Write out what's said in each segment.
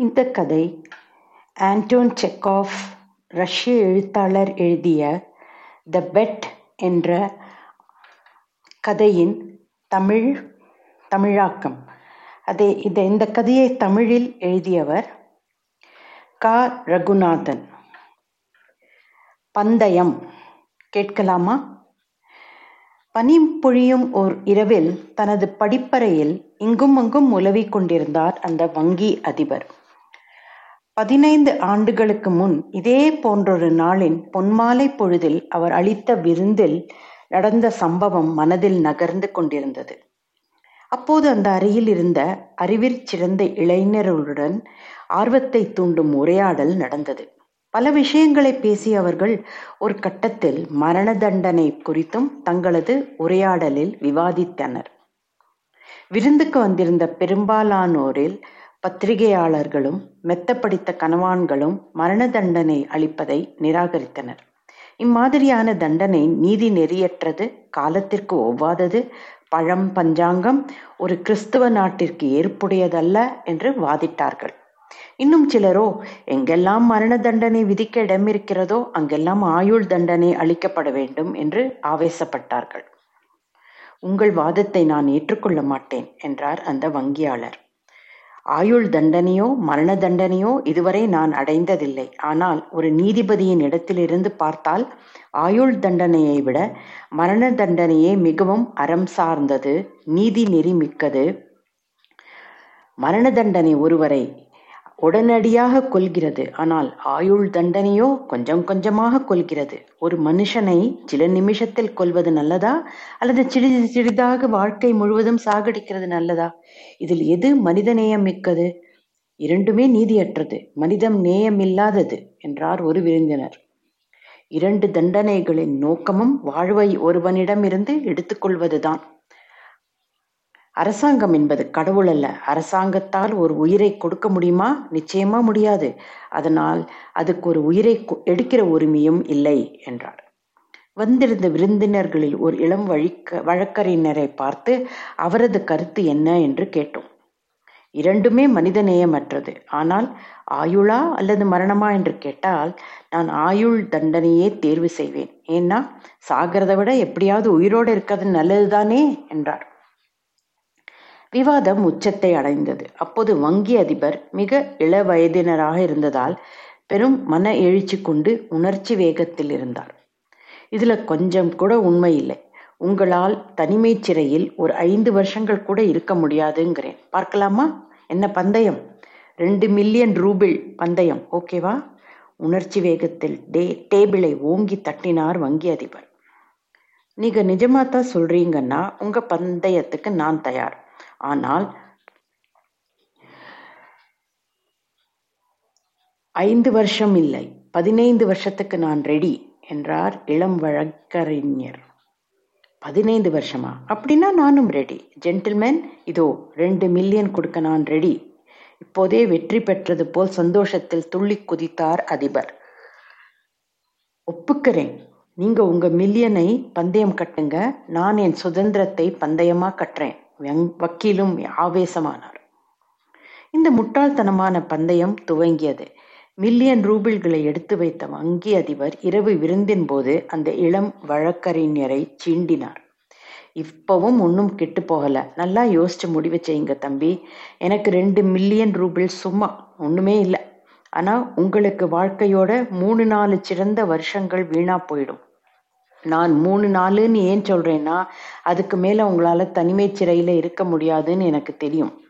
இந்த கதை ஆண்டோன் செக்காஃப் ரஷ்ய எழுத்தாளர் எழுதிய த பெட் என்ற கதையின் தமிழ் தமிழாக்கம். அதே இதை இந்த கதையை தமிழில் எழுதியவர் கா. ரகுநாதன். பந்தயம். கேட்கலாமா? பனி பொழியும் ஓர் இரவில் தனது படிப்பறையில் இங்கும் அங்கும் உலவிக் கொண்டிருந்தார் அந்த வங்கி அதிபர். பதினைந்து ஆண்டுகளுக்கு முன் இதே போன்றொரு நாளின் பொன்மாலை பொழுதில் அவர் அளித்த விருந்தில் நடந்த சம்பவம் மனதில் நகர்ந்து கொண்டிருந்தது. அப்போது அந்த அறையில் இருந்த அறிவிற் சிறந்த இளைஞர்களுடன் ஆர்வத்தை தூண்டும் உரையாடல் நடந்தது. பல விஷயங்களை பேசிய அவர்கள் ஒரு கட்டத்தில் மரண தண்டனை குறித்தும் தங்களது உரையாடலில் விவாதித்தனர். விருந்துக்கு வந்திருந்த பெரும்பாலானோரில் பத்திரிகையாளர்களும் மெத்தப்படித்த கனவான்களும் கணவான்களும் மரண தண்டனை அளிப்பதை நிராகரித்தனர். இம்மாதிரியான தண்டனை நீதி நெறியற்றது காலத்திற்கு ஒவ்வாதது பழம் பஞ்சாங்கம் ஒரு கிறிஸ்துவ நாட்டிற்கு ஏற்புடையதல்ல என்று வாதிட்டார்கள். இன்னும் சிலரோ எங்கெல்லாம் மரண தண்டனை விதிக்க இடம் இருக்கிறதோ அங்கெல்லாம் ஆயுள் தண்டனை அளிக்கப்பட வேண்டும் என்று ஆவேசப்பட்டார்கள். உங்கள் வாதத்தை நான் ஏற்றுக்கொள்ள மாட்டேன் என்றார் அந்த வங்கியாளர். ஆயுள் தண்டனையோ மரண தண்டனையோ இதுவரை நான் அடைந்ததில்லை. ஆனால் ஒரு நீதிபதியின் இடத்திலிருந்து பார்த்தால் ஆயுள் தண்டனையை விட மரண தண்டனையே மிகவும் அறம் சார்ந்தது நீதி நெறி மிக்கது. மரண தண்டனை ஒருவரை உடனடியாக கொள்கிறது ஆனால் ஆயுள் தண்டனையோ கொஞ்சம் கொஞ்சமாக கொள்கிறது ஒரு மனுஷனை சில நிமிஷத்தில் கொள்வது நல்லதா? அல்லது சிறிது சிறிதாக வாழ்க்கை முழுவதும் சாகடிக்கிறது நல்லதா? இதில் எது மனிதநேயம் மிக்கது இரண்டுமே நீதியற்றது. மனிதம் நேயமில்லாதது என்றார் ஒரு விருந்தினர். இரண்டு தண்டனைகளின் நோக்கமும் வாழ்வை ஒருவனிடமிருந்து எடுத்துக்கொள்வதுதான் அரசாங்கம் என்பது கடவுள் அல்ல. அரசாங்கத்தால் ஒரு உயிரை கொடுக்க முடியுமா? நிச்சயமா முடியாது. அதனால் அதுக்கு ஒரு உயிரை எடுக்கிற உரிமையும் இல்லை என்றார். வந்திருந்த விருந்தினர்களில் ஒரு இளம் வழிக்க வழக்கறிஞரை பார்த்து அவரது கருத்து என்ன என்று கேட்டோம். இரண்டுமே மனிதநேயமற்றது ஆனால் ஆயுளா அல்லது மரணமா என்று கேட்டால் நான் ஆயுள் தண்டனையே தேர்வு செய்வேன். ஏன்னா சாகிறத விட எப்படியாவது உயிரோடு இருக்கிறது நல்லதுதானே என்றார். விவாதம் உச்சத்தை அடைந்தது. அப்போது வங்கி அதிபர் மிக இள வயதினராக இருந்ததால் பெரும் மன எழுச்சி கொண்டு உணர்ச்சி வேகத்தில் இருந்தார். இதுல கொஞ்சம் கூட உண்மை இல்லை. உங்களால் தனிமை சிறையில் ஒரு ஐந்து வருஷங்கள் கூட இருக்க முடியாதுங்கிறேன். பார்க்கலாமா? என்ன பந்தயம்? ரெண்டு மில்லியன் ரூபிள் பந்தயம். ஓகேவா? உணர்ச்சி வேகத்தில் டே டேபிளை ஓங்கி தட்டினார் வங்கி அதிபர். நீங்க நிஜமாத்தான் தான் சொல்றீங்கன்னா உங்க பந்தயத்துக்கு நான் தயார். ஆனால் ஐந்து வருஷம் இல்லை. பதினைந்து வருஷத்துக்கு நான் ரெடி என்றார் இளம் வழக்கறிஞர். பதினைந்து வருஷமா? அப்படின்னா நானும் ரெடி ஜென்டில்மேன் இதோ ரெண்டு மில்லியன் கொடுக்க நான் ரெடி இப்போதே வெற்றி பெற்றது போல் சந்தோஷத்தில் துள்ளி குதித்தார் அதிபர். ஒப்புக்கிறேன். நீங்க உங்க மில்லியனை பந்தயம் கட்டுங்க. நான் என் சுதந்திரத்தை பந்தயமா கட்டுறேன். வக்கீலும் ஆவேசமானார். இந்த முட்டாள்தனமான பந்தயம் துவங்கியது. மில்லியன் ரூபிள்களை எடுத்து வைத்த வங்கி அதிபர் இரவு விருந்தின் போது அந்த இளம் வழக்கறிஞரை சீண்டினார். இப்பவும் ஒன்றும் கெட்டு போகல. நல்லா யோசிச்சு முடிவு செய்யுங்க தம்பி. எனக்கு ரெண்டு மில்லியன் ரூபிள் சும்மா ஒண்ணுமே இல்லை. ஆனா உங்களுக்கு வாழ்க்கையோட மூணு நாலு சிறந்த வருஷங்கள் வீணா போயிடும். நான் மூணு நாளுன்னு ஏன் சொல்றேன்னா அதுக்கு மேல உங்களால தனிமை சிறையில இருக்க முடியாதுன்னு எனக்கு தெரியும்.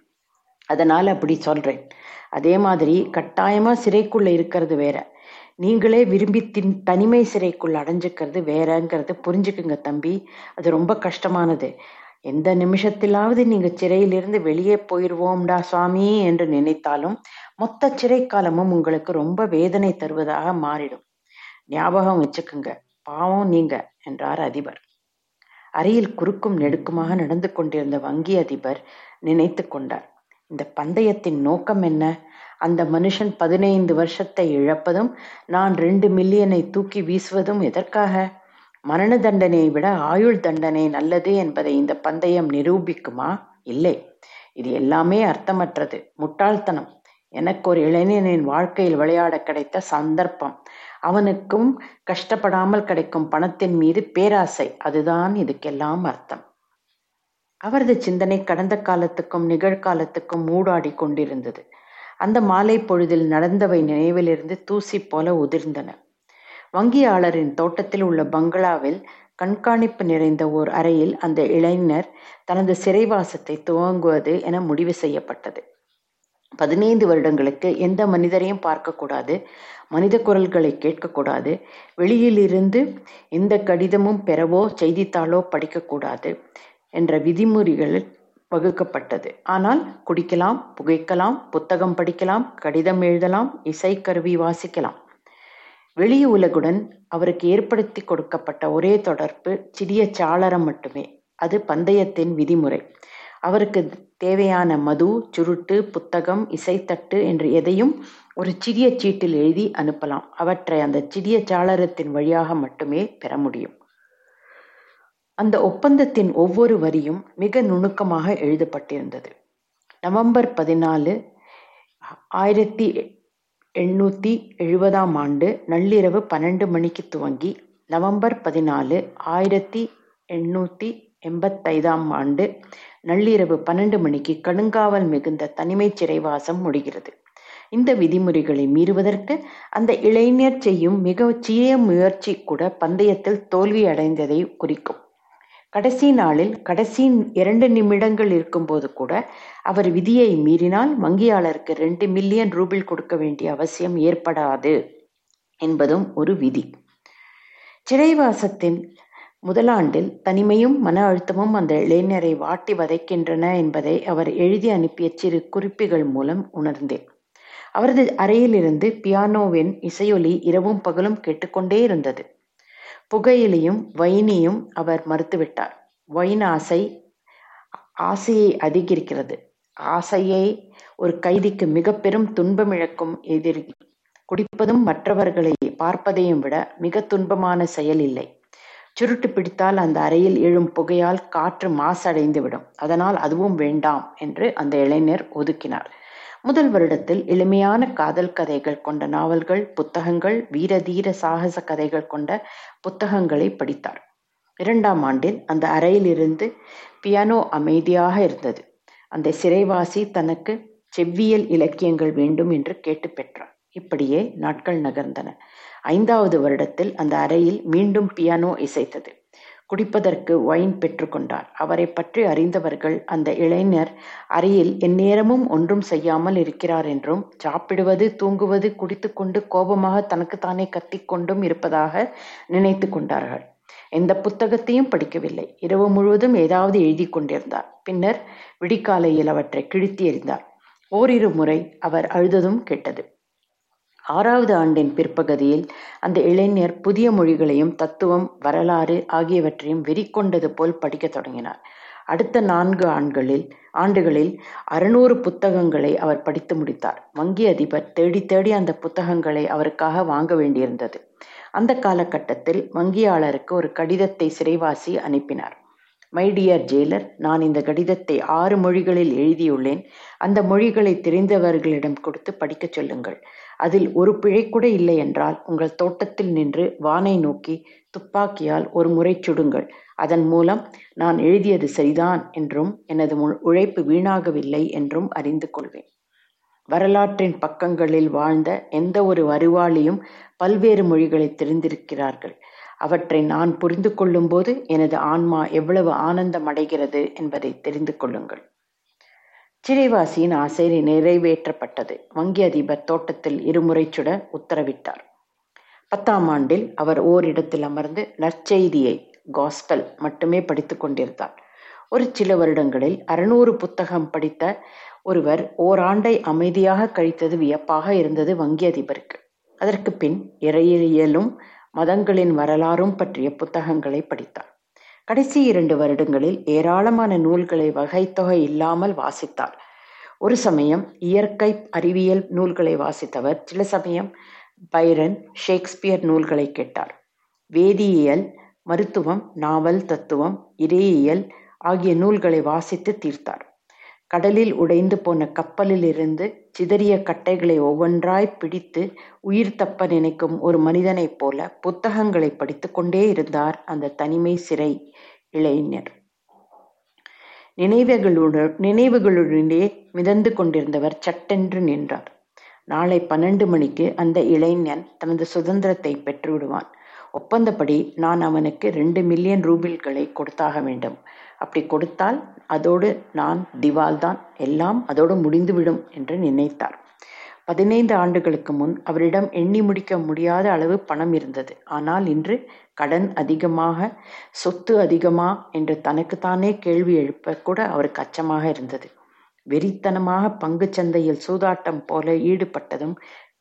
அதனால அப்படி சொல்றேன். அதே மாதிரி கட்டாயமா சிறைக்குள்ள இருக்கிறது வேற. நீங்களே விரும்பி தின் தனிமை சிறைக்குள்ள அடைஞ்சுக்கிறது வேறங்கிறது புரிஞ்சுக்குங்க தம்பி. அது ரொம்ப கஷ்டமானது. எந்த நிமிஷத்திலாவது நீங்க சிறையிலிருந்து வெளியே போயிடுவோம்டா சுவாமி என்று நினைத்தாலும் மொத்த சிறை காலமும் உங்களுக்கு ரொம்ப வேதனை தருவதாக மாறிடும். ஞாபகம் வச்சுக்குங்க. பாவம் நீங்க என்றார் அதிபர். அறையில் குறுக்கும் நெடுக்குமாக நடந்து கொண்டிருந்த வங்கி அதிபர் நினைத்து கொண்டார். இந்த பந்தயத்தின் நோக்கம் என்ன? அந்த மனுஷன் பதினைந்து வருஷத்தை இழப்பதும் நான் ரெண்டு மில்லியனை தூக்கி வீசுவதும் எதற்காக? மரண தண்டனையை விட ஆயுள் தண்டனை நல்லது என்பதை இந்த பந்தயம் நிரூபிக்குமா? இல்லை. இது எல்லாமே அர்த்தமற்றது. முட்டாள்தனம். எனக்கு ஒரு இளைஞனின் வாழ்க்கையில் விளையாட கிடைத்த சந்தர்ப்பம். அவனுக்கும் கஷ்டப்படாமல் கிடைக்கும் பணத்தின் மீது பேராசை. அதுதான் இதுக்கெல்லாம் அர்த்தம். அவரது சிந்தனை கடந்த காலத்துக்கும் நிகழ்காலத்துக்கும் மூடாடி கொண்டிருந்தது. அந்த மாலை பொழுதில் நடந்தவை நினைவிலிருந்து தூசி போல உதிர்ந்தன. வங்கியாளரின் தோட்டத்தில் உள்ள பங்களாவில் கண்காணிப்பு நிறைந்த ஓர் அறையில் அந்த இளைஞர் தனது சிறைவாசத்தை துவங்குவது என முடிவு செய்யப்பட்டது. பதினைந்து வருடங்களுக்கு எந்த மனிதரையும் பார்க்கக்கூடாது. மனித குரல்களை கேட்கக்கூடாது. வெளியிலிருந்து எந்த கடிதமும் பெறவோ செய்தித்தாளோ படிக்கக்கூடாது என்ற விதிமுறைகள் வகுக்கப்பட்டது. ஆனால் குடிக்கலாம் புகைக்கலாம் புத்தகம் படிக்கலாம் கடிதம் எழுதலாம் இசைக்கருவி வாசிக்கலாம். வெளி உலகுடன் அவருக்கு ஏற்படுத்தி கொடுக்கப்பட்ட ஒரே தொடர்பு சிறிய சாளரம் மட்டுமே. அது பந்தயத்தின் விதிமுறை. அவருக்கு தேவையான மது சுருட்டு புத்தகம் இசைத்தட்டு என்று எதையும் ஒரு சிறிய சீட்டில் எழுதி அனுப்பலாம். அவற்றை அந்த சிறிய சாளரத்தின் வழியாக மட்டுமே பெற முடியும். அந்த ஒப்பந்தத்தின் ஒவ்வொரு வரியும் மிக நுணுக்கமாக எழுதப்பட்டிருந்தது. நவம்பர் பதினாலு ஆயிரத்தி எண்ணூற்றி எழுபதாம் ஆண்டு நள்ளிரவு பன்னெண்டு மணிக்கு துவங்கி நவம்பர் பதினாலு ஆயிரத்தி எண்ணூற்றி எண்பத்தைந்தாம் ஆண்டு நள்ளிரவு பன்னெண்டு மணிக்கு கடுங்காவல் மிகுந்த தனிமை சிறைவாசம் முடிகிறது. இந்த விதிமுறைகளை மீறுவதற்கு அந்த இளைஞர் செய்யும் மிக சிறிய முயற்சி கூட பந்தயத்தில் தோல்வி அடைந்ததை குறிக்கும். கடைசி நாளில் கடைசி இரண்டு நிமிடங்கள் இருக்கும்போது கூட அவர் விதியை மீறினால் வங்கியாளருக்கு ரெண்டு மில்லியன் ரூபில் கொடுக்க வேண்டிய அவசியம் ஏற்படாது என்பதும் ஒரு விதி. சிறைவாசத்தின் முதலாண்டில் தனிமையும் மன அழுத்தமும் அந்த இளைஞரை வாட்டி வதைக்கின்றன என்பதை அவர் எழுதி அனுப்பிய சிறு குறிப்புகள் மூலம் உணர்ந்தேன். அவரது அறையிலிருந்து பியானோவின் இசையொலி இரவும் பகலும் கேட்டுக்கொண்டே இருந்தது. புகையிலையும் வைனியும் அவர் மறுத்துவிட்டார். வைன் ஆசை ஆசையை அதிகரிக்கிறது. ஆசையை ஒரு கைதிக்கு மிக பெரும் துன்பமிழக்கும் எதிரி. குடிப்பதும் மற்றவர்களை பார்ப்பதையும் விட மிக துன்பமான செயல் இல்லை. சுருட்டு பிடித்தால் அந்த அறையில் எழும் புகையால் காற்று மாசடைந்து விடும் அதனால் அதுவும் வேண்டாம் என்று அந்த இளைஞர் ஒதுக்கினார். முதல் வருடத்தில் எளிமையான காதல் கதைகள் கொண்ட நாவல்கள் புத்தகங்கள் வீரதீர சாகச கதைகள் கொண்ட புத்தகங்களை படித்தார். இரண்டாம் ஆண்டில் அந்த அறையிலிருந்து பியானோ அமைதியாக இருந்தது. அந்த சிறைவாசி தனக்கு செவ்வியல் இலக்கியங்கள் வேண்டும் என்று கேட்டு பெற்றார். இப்படியே நாட்கள் நகர்ந்தன. ஐந்தாவது வருடத்தில் அந்த அறையில் மீண்டும் பியானோ இசைத்தது. குடிப்பதற்கு ஒயின் பெற்றுக்கொண்டார் அவரை பற்றி அறிந்தவர்கள் அந்த இளைஞர் அறையில் எந்நேரமும் ஒன்றும் செய்யாமல் இருக்கிறார் என்றும் சாப்பிடுவது தூங்குவது குடித்துக்கொண்டு கோபமாக தனக்குத்தானே கத்திக்கொண்டும் இருப்பதாக நினைத்து கொண்டார்கள். எந்த புத்தகத்தையும் படிக்கவில்லை. இரவு முழுவதும் ஏதாவது எழுதி கொண்டிருந்தார். பின்னர் விடிக்காலையில் அவற்றை கிழித்தி எறிந்தார். ஓரிரு முறை அவர் அழுததும் கெட்டது. ஆறாவது ஆண்டின் பிற்பகுதியில் அந்த இளைஞர் புதிய மொழிகளையும் தத்துவம் வரலாறு ஆகியவற்றையும் வெறிக்கொண்டது போல் படிக்கத் தொடங்கினார். அடுத்த நான்கு ஆண்களில் ஆண்டுகளில் அறுநூறு புத்தகங்களை அவர் படித்து முடித்தார். வங்கி அதிபர் தேடி தேடி அந்த புத்தகங்களை அவருக்காக வாங்க வேண்டியிருந்தது. அந்த காலகட்டத்தில் வங்கியாளருக்கு ஒரு கடிதத்தை சிறைவாசி அனுப்பினார். மை டியர் ஜெயிலர் நான் இந்த கடிதத்தை ஆறு மொழிகளில் எழுதியுள்ளேன். அந்த மொழிகளை தெரிந்தவர்களிடம் கொடுத்து படிக்கச் சொல்லுங்கள். அதில் ஒரு பிழை கூட இல்லை என்றால் உங்கள் தோட்டத்தில் நின்று வானை நோக்கி துப்பாக்கியால் ஒரு முறை சுடுங்கள். அதன் மூலம் நான் எழுதியது சரிதான் என்றும் எனது உழைப்பு வீணாகவில்லை என்றும் அறிந்து கொள்வேன். வரலாற்றின் பக்கங்களில் வாழ்ந்த எந்த ஒரு அறிவாளியும் பல்வேறு மொழிகளை தெரிந்திருக்கிறார்கள். அவற்றை நான் புரிந்து கொள்ளும்போது எனது ஆன்மா எவ்வளவு ஆனந்தம் அடைகிறது என்பதை தெரிந்து கொள்ளுங்கள். சிறைவாசியின் ஆசை நிறைவேற்றப்பட்டது. வங்கி அதிபர் தோட்டத்தில் இருமுறை சுட உத்தரவிட்டார். பத்தாம் ஆண்டில் அவர் ஓரிடத்தில் அமர்ந்து நற்செய்தியை காஸ்பல் மட்டுமே படித்து கொண்டிருந்தார். ஒரு சில வருடங்களில் அறுநூறு புத்தகம் படித்த ஒருவர் ஓராண்டை அமைதியாக கழித்தது வியப்பாக இருந்தது வங்கி அதிபருக்கு. அதற்கு பின் இறையியலும் மதங்களின் வரலாறும் பற்றிய புத்தகங்களை படித்தார். கடைசி இரண்டு வருடங்களில் ஏராளமான நூல்களை வகைத்தொகை இல்லாமல் வாசித்தார். ஒரு சமயம் இயற்கை அறிவியல் நூல்களை வாசித்தவர் சில சமயம் பைரன் ஷேக்ஸ்பியர் நூல்களை கேட்டார். வேதியியல் மருத்துவம் நாவல் தத்துவம் இறையியல் ஆகிய நூல்களை வாசித்து தீர்த்தார். கடலில் உடைந்து போன கப்பலிலிருந்து சிதறிய கட்டைகளை ஒவ்வொன்றாய் பிடித்து உயிர் தப்ப நினைக்கும் ஒரு மனிதனைப் போல புத்தகங்களை படித்துக் கொண்டே இருந்தார் அந்த தனிமை சிறை இளைஞர். நினைவுகளுடன் நினைவுகளுடனே மிதந்து கொண்டிருந்தவர் சட்டென்று நின்றார். நாளை பன்னெண்டு மணிக்கு அந்த இளைஞன் தனது சுதந்திரத்தை பெற்று விடுவான் ஒப்பந்தப்படி நான் அவனுக்கு ரெண்டு மில்லியன் ரூபில்களை கொடுத்தாக வேண்டும். அப்படி கொடுத்தால் அதோடு நான் திவால் தான் எல்லாம் அதோடு முடிந்துவிடும் என்று நினைத்தார். பதினைந்து ஆண்டுகளுக்கு முன் அவரிடம் எண்ணி முடிக்க முடியாத அளவு பணம் இருந்தது. ஆனால் இன்று கடன் அதிகமாக சொத்து அதிகமா என்று தனக்குத்தானே கேள்வி எழுப்ப கூட அவருக்கு அச்சமாக இருந்தது. வெறித்தனமாக பங்கு சந்தையில் சூதாட்டம் போல ஈடுபட்டதும்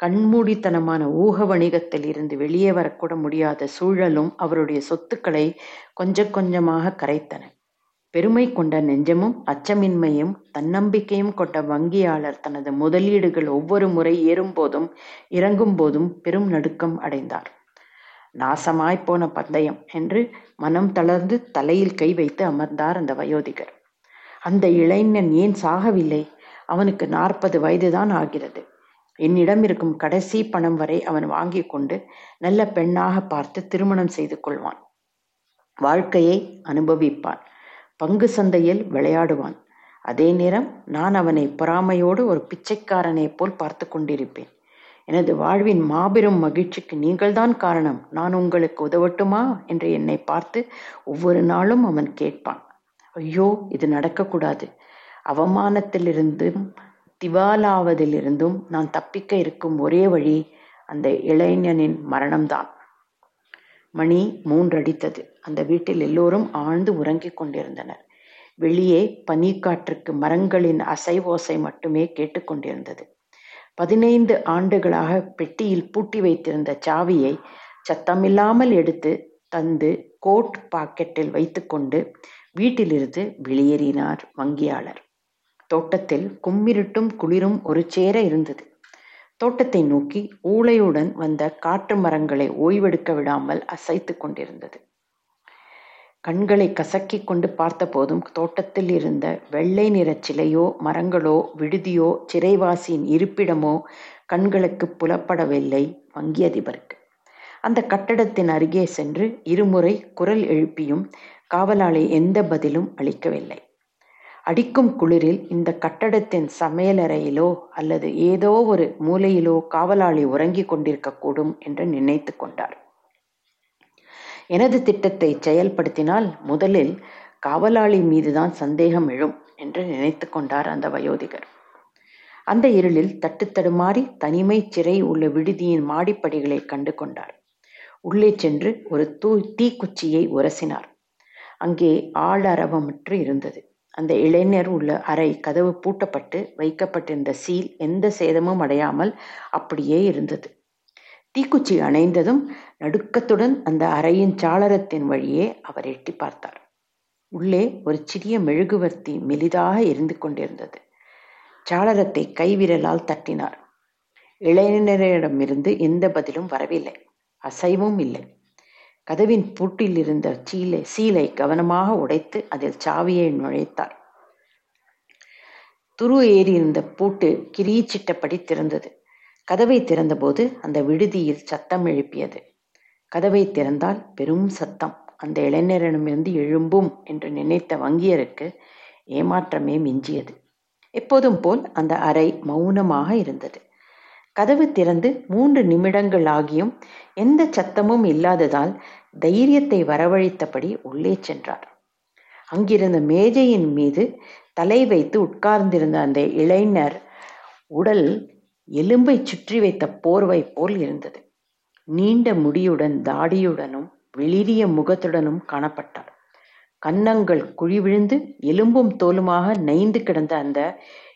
கண்மூடித்தனமான ஊக வணிகத்தில் இருந்து வெளியே வரக்கூட முடியாத சூழலும் அவருடைய சொத்துக்களை கொஞ்சம் கொஞ்சமாக கரைத்தன. பெருமை கொண்ட நெஞ்சமும் அச்சமின்மையும் தன்னம்பிக்கையும் கொண்ட வங்கியாளர் தனது முதலீடுகள் ஒவ்வொரு முறை ஏறும்போதும் இறங்கும் போதும் பெரும் நடுக்கம் அடைந்தார். நாசமாய் போன பந்தயம் என்று மனம் தளர்ந்து தலையில் கை வைத்து அமர்ந்தார் அந்த வயோதிகர். அந்த இளைஞன் ஏன் சாகவில்லை? அவனுக்கு நாற்பது வயதுதான் ஆகிறது. என்னிடம் இருக்கும் கடைசி பணம் வரை அவன் வாங்கி கொண்டு நல்ல பெண்ணாக பார்த்து திருமணம் செய்து கொள்வான். வாழ்க்கையை அனுபவிப்பான். பங்கு சந்தையில் விளையாடுவான். அதே நேரம் நான் அவனை பொறாமையோடு ஒரு பிச்சைக்காரனைப் போல் பார்த்து கொண்டிருப்பேன். எனது வாழ்வின் மாபெரும் மகிழ்ச்சிக்கு நீங்கள்தான் காரணம். நான் உங்களுக்கு உதவட்டுமா? என்று என்னை பார்த்து ஒவ்வொரு நாளும் அவன் கேட்பான். ஐயோ இது நடக்கக்கூடாது. அவமானத்திலிருந்தும் திவாலாவதிலிருந்தும் நான் தப்பிக்க இருக்கும் ஒரே வழி அந்த இளைஞனின் மரணம்தான். மணி மூன்றடித்தது. அந்த வீட்டில் எல்லோரும் ஆழ்ந்து உறங்கிக் கொண்டிருந்தனர். வெளியே பனிக்காற்றுக்கு மரங்களின் அசைவோசை மட்டுமே கேட்டுக்கொண்டிருந்தது பதினைந்து ஆண்டுகளாக பெட்டியில் பூட்டி வைத்திருந்த சாவியை சத்தமில்லாமல் எடுத்து தந்து கோட் பாக்கெட்டில் வைத்துக்கொண்டு வீட்டிலிருந்து வெளியேறினார் வங்கியாளர். தோட்டத்தில் கும்மிருட்டும் குளிரும் ஒரு சேர இருந்தது. தோட்டத்தை நோக்கி ஊளையுடன் வந்த காற்று மரங்களை ஓய்வெடுக்க விடாமல் அசைத்து கொண்டிருந்தது. கண்களை கசக்கிக் கொண்டு பார்த்தபோதும் தோட்டத்தில் இருந்த வெள்ளை நிறச் சிலையோ மரங்களோ விடுதியோ சிறைவாசியின் இருப்பிடமோ கண்களுக்கு புலப்படவில்லை வங்கி அதிபருக்கு. அந்த கட்டடத்தின் அருகே சென்று இருமுறை குரல் எழுப்பியும் காவலாளி எந்த பதிலும் அளிக்கவில்லை. அடிக்கும் குளிரில் இந்த கட்டடத்தின் சமையலறையிலோ அல்லது ஏதோ ஒரு மூலையிலோ காவலாளி உறங்கிக் கொண்டிருக்கக்கூடும் என்று நினைத்து கொண்டார். எனது திட்டத்தை செயல்படுத்தினால் முதலில் காவலாளி மீதுதான் சந்தேகம் எழும் என்று நினைத்து கொண்டார் அந்த வயோதிகர். அந்த இருளில் தட்டு தடுமாறி தனிமை சிறை உள்ள விடுதியின் மாடிப்படிகளை கண்டு கொண்டார். உள்ளே சென்று ஒரு தூ தீக்குச்சியை உரசினார். அங்கே ஆளரவமற்று இருந்தது. அந்த இளைஞர் உள்ள அறை கதவு பூட்டப்பட்டு வைக்கப்பட்டிருந்த சீல் எந்த சேதமும் அடையாமல் அப்படியே இருந்தது. தீக்குச்சி அணைந்ததும் நடுக்கத்துடன் அந்த அறையின் சாளரத்தின் வழியே அவர் எட்டி பார்த்தார். உள்ளே ஒரு சிறிய மெழுகுவர்த்தி மெலிதாக எரிந்து கொண்டிருந்தது. சாளரத்தை கைவிரலால் தட்டினார். இளைஞரிடமிருந்து எந்த பதிலும் வரவில்லை. அசைவும் இல்லை. கதவின் பூட்டில் இருந்த சீலை சீலை கவனமாக உடைத்து அதில் சாவியை நுழைத்தார். துரு ஏறியிருந்த பூட்டு கிரீச்சிட்டபடி திறந்தது. கதவை திறந்தபோது அந்த விடுதியில் சத்தம் எழுப்பியது. கதவை திறந்தால் பெரும் சத்தம். அந்த இளைஞரிடமிருந்து எழும்பும் என்று நினைத்த வங்கியருக்கு ஏமாற்றமே மிஞ்சியது. எப்போதும் போல் அந்த அறை மௌனமாக இருந்தது. கதவு திறந்து மூன்று நிமிடங்கள் ஆகியும் எந்த சத்தமும் இல்லாததால் தைரியத்தை வரவழைத்தபடி உள்ளே சென்றார். அங்கிருந்த மேஜையின் மீது தலை வைத்து உட்கார்ந்திருந்த அந்த இளைஞர் உடல் எலும்பை சுற்றி வைத்த போர்வை போல் இருந்தது. நீண்ட முடியுடன் தாடியுடனும் வெளிரிய முகத்துடனும் காணப்பட்டார் கன்னங்கள் குழி விழுந்து எலும்பும் தோலுமாக நைந்து கிடந்த அந்த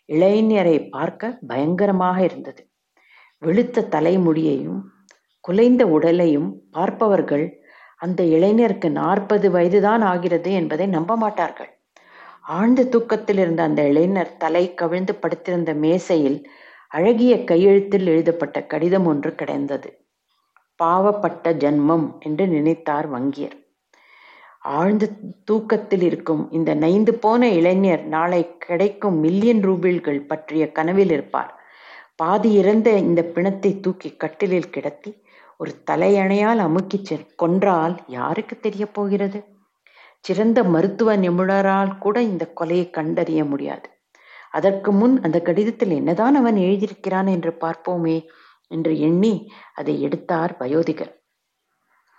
இளைஞரை பார்க்க பயங்கரமாக இருந்தது. வெளுத்த தலைமுடியையும் குலைந்த உடலையும் பார்ப்பவர்கள் அந்த இளைஞருக்கு நாற்பது வயதுதான் ஆகிறது என்பதை நம்ப மாட்டார்கள். ஆழ்ந்த தூக்கத்தில் இருந்த அந்த இளைஞர் தலை கவிழ்ந்து படுத்திருந்த மேசையில் அழகிய கையெழுத்தில் எழுதப்பட்ட கடிதம் ஒன்று கிடந்தது. பாவப்பட்ட ஜன்மம் என்று நினைத்தார் வங்கியர். ஆழ்ந்த தூக்கத்தில் இருக்கும் இந்த நைந்து போன இளைஞர் நாளை கிடைக்கும் மில்லியன் ரூபிள்கள் பற்றிய கனவில் இருப்பார். பாதி இறந்த இந்த பிணத்தை தூக்கி கட்டிலில் கிடத்தி ஒரு தலையணையால் அமுக்கிச் செ கொன்றால் யாருக்கு தெரிய போகிறது? சிறந்த மருத்துவ நிபுணரால் கூட இந்த கொலையை கண்டறிய முடியாது. அதற்கு முன் அந்த கடிதத்தில் என்னதான் அவன் எழுதியிருக்கிறான் என்று பார்ப்போமே என்று எண்ணி அதை எடுத்தார் வயோதிகர்.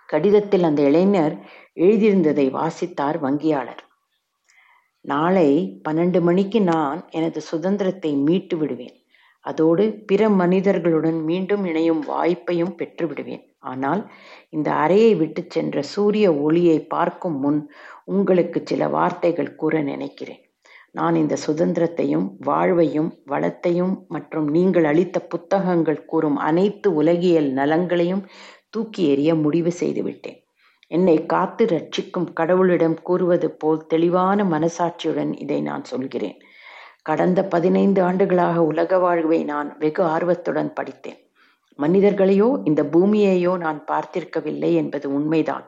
கடிதத்தில் அந்த இளைஞர் எழுதியிருந்ததை வாசித்தார் வங்கியாளர். நாளை பன்னெண்டு மணிக்கு நான் எனது சுதந்திரத்தை மீட்டு விடுவேன். அதோடு பிற மனிதர்களுடன் மீண்டும் இணையும் வாய்ப்பையும் பெற்று விடுவேன். ஆனால் இந்த அறையை விட்டு சென்ற சூரிய ஒளியை பார்க்கும் முன் உங்களுக்கு சில வார்த்தைகள் கூற நினைக்கிறேன். நான் இந்த சுதந்திரத்தையும் வாழ்வையும் வளத்தையும் மற்றும் நீங்கள் அளித்த புத்தகங்கள் கூறும் அனைத்து உலகியல் நலங்களையும் தூக்கி எறிய முடிவு செய்துவிட்டேன். என்னை காத்து ரட்சிக்கும் கடவுளிடம் கூறுவது போல் தெளிவான மனசாட்சியுடன் இதை நான் சொல்கிறேன். கடந்த பதினைந்து ஆண்டுகளாக உலக வாழ்வை நான் வெகு ஆர்வத்துடன் படித்தேன். மனிதர்களையோ இந்த பூமியையோ நான் பார்த்திருக்கவில்லை என்பது உண்மைதான்.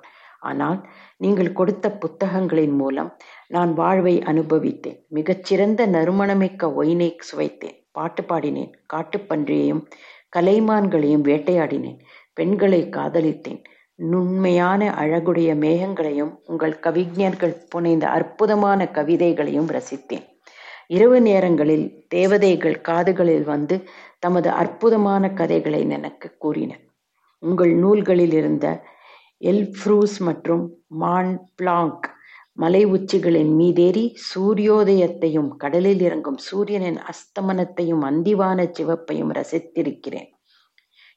ஆனால் நீங்கள் கொடுத்த புத்தகங்களின் மூலம் நான் வாழ்வை அனுபவித்தேன். மிகச்சிறந்த நறுமணமிக்க ஒயினை சுவைத்தேன். பாட்டு பாடினேன். காட்டுப்பன்றியையும் கலைமான்களையும் வேட்டையாடினேன். பெண்களை காதலித்தேன். நுண்மையான அழகுடைய மேகங்களையும் உங்கள் கவிஞர்கள் புனைந்த அற்புதமான கவிதைகளையும் ரசித்தேன். இரவு நேரங்களில் தேவதைகள் காதுகளில் வந்து தமது அற்புதமான கதைகளை எனக்கு கூறின. உங்கள் நூல்களில் இருந்த எல்ஃப்ரூஸ் மற்றும் மான் பிளாங்க் மலை உச்சிகளின் மீதேறி சூரியோதயத்தையும் கடலில் இறங்கும் சூரியனின் அஸ்தமனத்தையும் அந்திவான சிவப்பையும் ரசித்திருக்கிறேன்.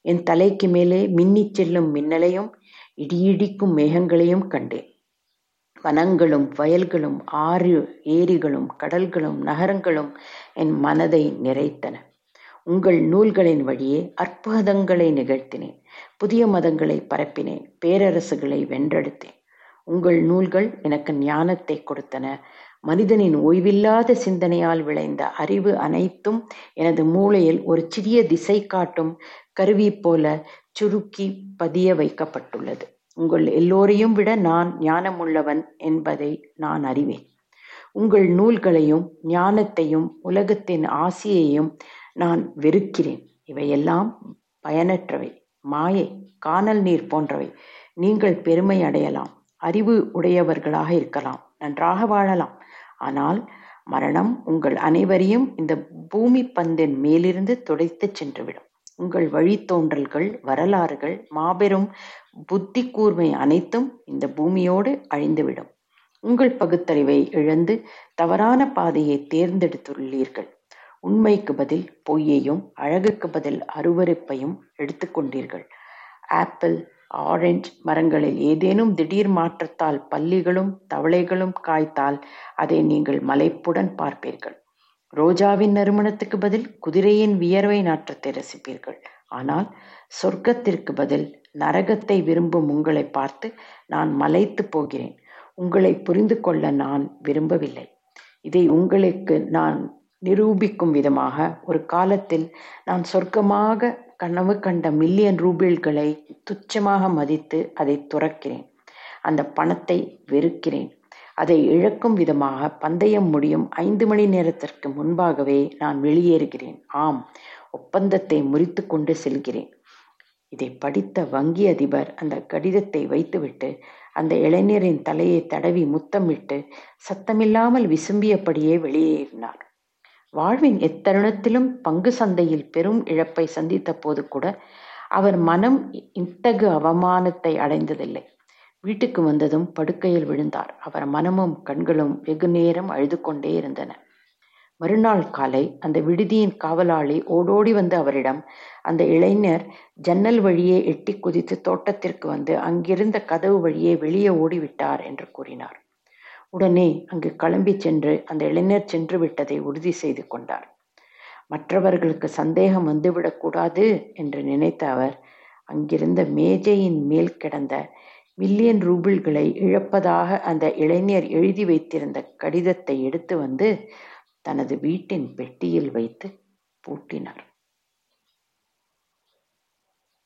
என் தலைக்கு மேலே மின்னிச் செல்லும் மின்னலையும் இடியிடிக்கும் மேகங்களையும் கண்டேன். வனங்களும் வயல்களும் ஆறு ஏரிகளும் கடல்களும் நகரங்களும் என் மனதை நிறைத்தன. உங்கள் நூல்களின் வழியே அற்புதங்களை நிகழ்த்தினேன். புதிய மதங்களை பரப்பினேன். பேரரசுகளை வென்றெடுத்தேன். உங்கள் நூல்கள் எனக்கு ஞானத்தை கொடுத்தன. மனிதனின் ஓய்வில்லாத சிந்தனையால் விளைந்த அறிவு அனைத்தும் எனது மூளையில் ஒரு சிறிய திசை காட்டும் கருவி போல சுருக்கி பதிய வைக்கப்பட்டுள்ளது. உங்கள் எல்லோரையும் விட நான் ஞானமுள்ளவன் என்பதை நான் அறிவேன். உங்கள் நூல்களையும் ஞானத்தையும் உலகத்தின் ஆசியையும் நான் வெறுக்கிறேன். இவையெல்லாம் பயனற்றவை. மாயை காணல் நீர் போன்றவை. நீங்கள் பெருமை அடையலாம். அறிவு உடையவர்களாக இருக்கலாம். நன்றாக வாழலாம். ஆனால் மரணம் உங்கள் அனைவரையும் இந்த பூமி பந்தின் மேலிருந்து துடைத்துச் சென்றுவிடும். உங்கள் வழித்தோன்றல்கள் வரலாறுகள் மாபெரும் புத்தி கூர்மை அனைத்தும் இந்த பூமியோடு அழிந்துவிடும். உங்கள் பகுத்தறிவை இழந்து தவறான பாதையை தேர்ந்தெடுத்துள்ளீர்கள். உண்மைக்கு பதில் பொய்யையும் அழகுக்கு பதில் அருவருப்பையும் எடுத்துக்கொண்டீர்கள் ஆப்பிள் ஆரஞ்சு மரங்களில் ஏதேனும் திடீர் மாற்றத்தால் பல்லிகளும் தவளைகளும் காய்த்தால் அதை நீங்கள் மலைப்புடன் பார்ப்பீர்கள். ரோஜாவின் நறுமணத்துக்கு பதில் குதிரையின் வியர்வை நாற்றத்தை ரசிப்பீர்கள். ஆனால் சொர்க்கத்திற்கு பதில் நரகத்தை விரும்பும் உங்களை பார்த்து நான் மலைத்து போகிறேன். உங்களை புரிந்து கொள்ள நான் விரும்பவில்லை. இதை உங்களுக்கு நான் நிரூபிக்கும் விதமாக ஒரு காலத்தில் நான் சொர்க்கமாக கனவு கண்ட மில்லியன் ரூபிள்களை துச்சமாக மதித்து அதை துறக்கிறேன். அந்த பணத்தை வெறுக்கிறேன். அதை இழக்கும் விதமாக பந்தயம் முடியும் ஐந்து மணி நேரத்திற்கு முன்பாகவே நான் வெளியேறுகிறேன். ஆம் ஒப்பந்தத்தை முறித்து கொண்டு செல்கிறேன். இதை படித்த வங்கி அதிபர் அந்த கடிதத்தை வைத்துவிட்டு அந்த இளைஞரின் தலையை தடவி முத்தமிட்டு சத்தமில்லாமல் விசும்பியபடியே வெளியேறினார். வாழ்வின் எத்தருணத்திலும் பங்கு சந்தையில் பெரும் இழப்பை சந்தித்த போது கூட அவர் மனம் இத்தகு அவமானத்தை அடைந்ததில்லை. வீட்டுக்கு வந்ததும் படுக்கையில் விழுந்தார். அவர் மனமும் கண்களும் வெகு நேரம் அழுது கொண்டே இருந்தன. மறுநாள் காலை அந்த விடுதியின் காவலாளி ஓடோடி வந்து அவரிடம் அந்த இளைஞர் ஜன்னல் வழியே எட்டி குதித்து தோட்டத்திற்கு வந்து அங்கிருந்த கதவு வழியே வெளியே ஓடிவிட்டார் என்று கூறினார். உடனே அங்கு கிளம்பி சென்று அந்த இளைஞர் சென்று விட்டதை உறுதி செய்து கொண்டார். மற்றவர்களுக்கு சந்தேகம் வந்துவிடக்கூடாது என்று நினைத்த அவர் அங்கிருந்த மேஜையின் மேல் கிடந்த மில்லியன் ரூபிள்களை இழப்பதாக அந்த இளைஞர் எழுதி வைத்திருந்த கடிதத்தை எடுத்து வந்து தனது வீட்டின் பெட்டியில் வைத்து பூட்டினார்.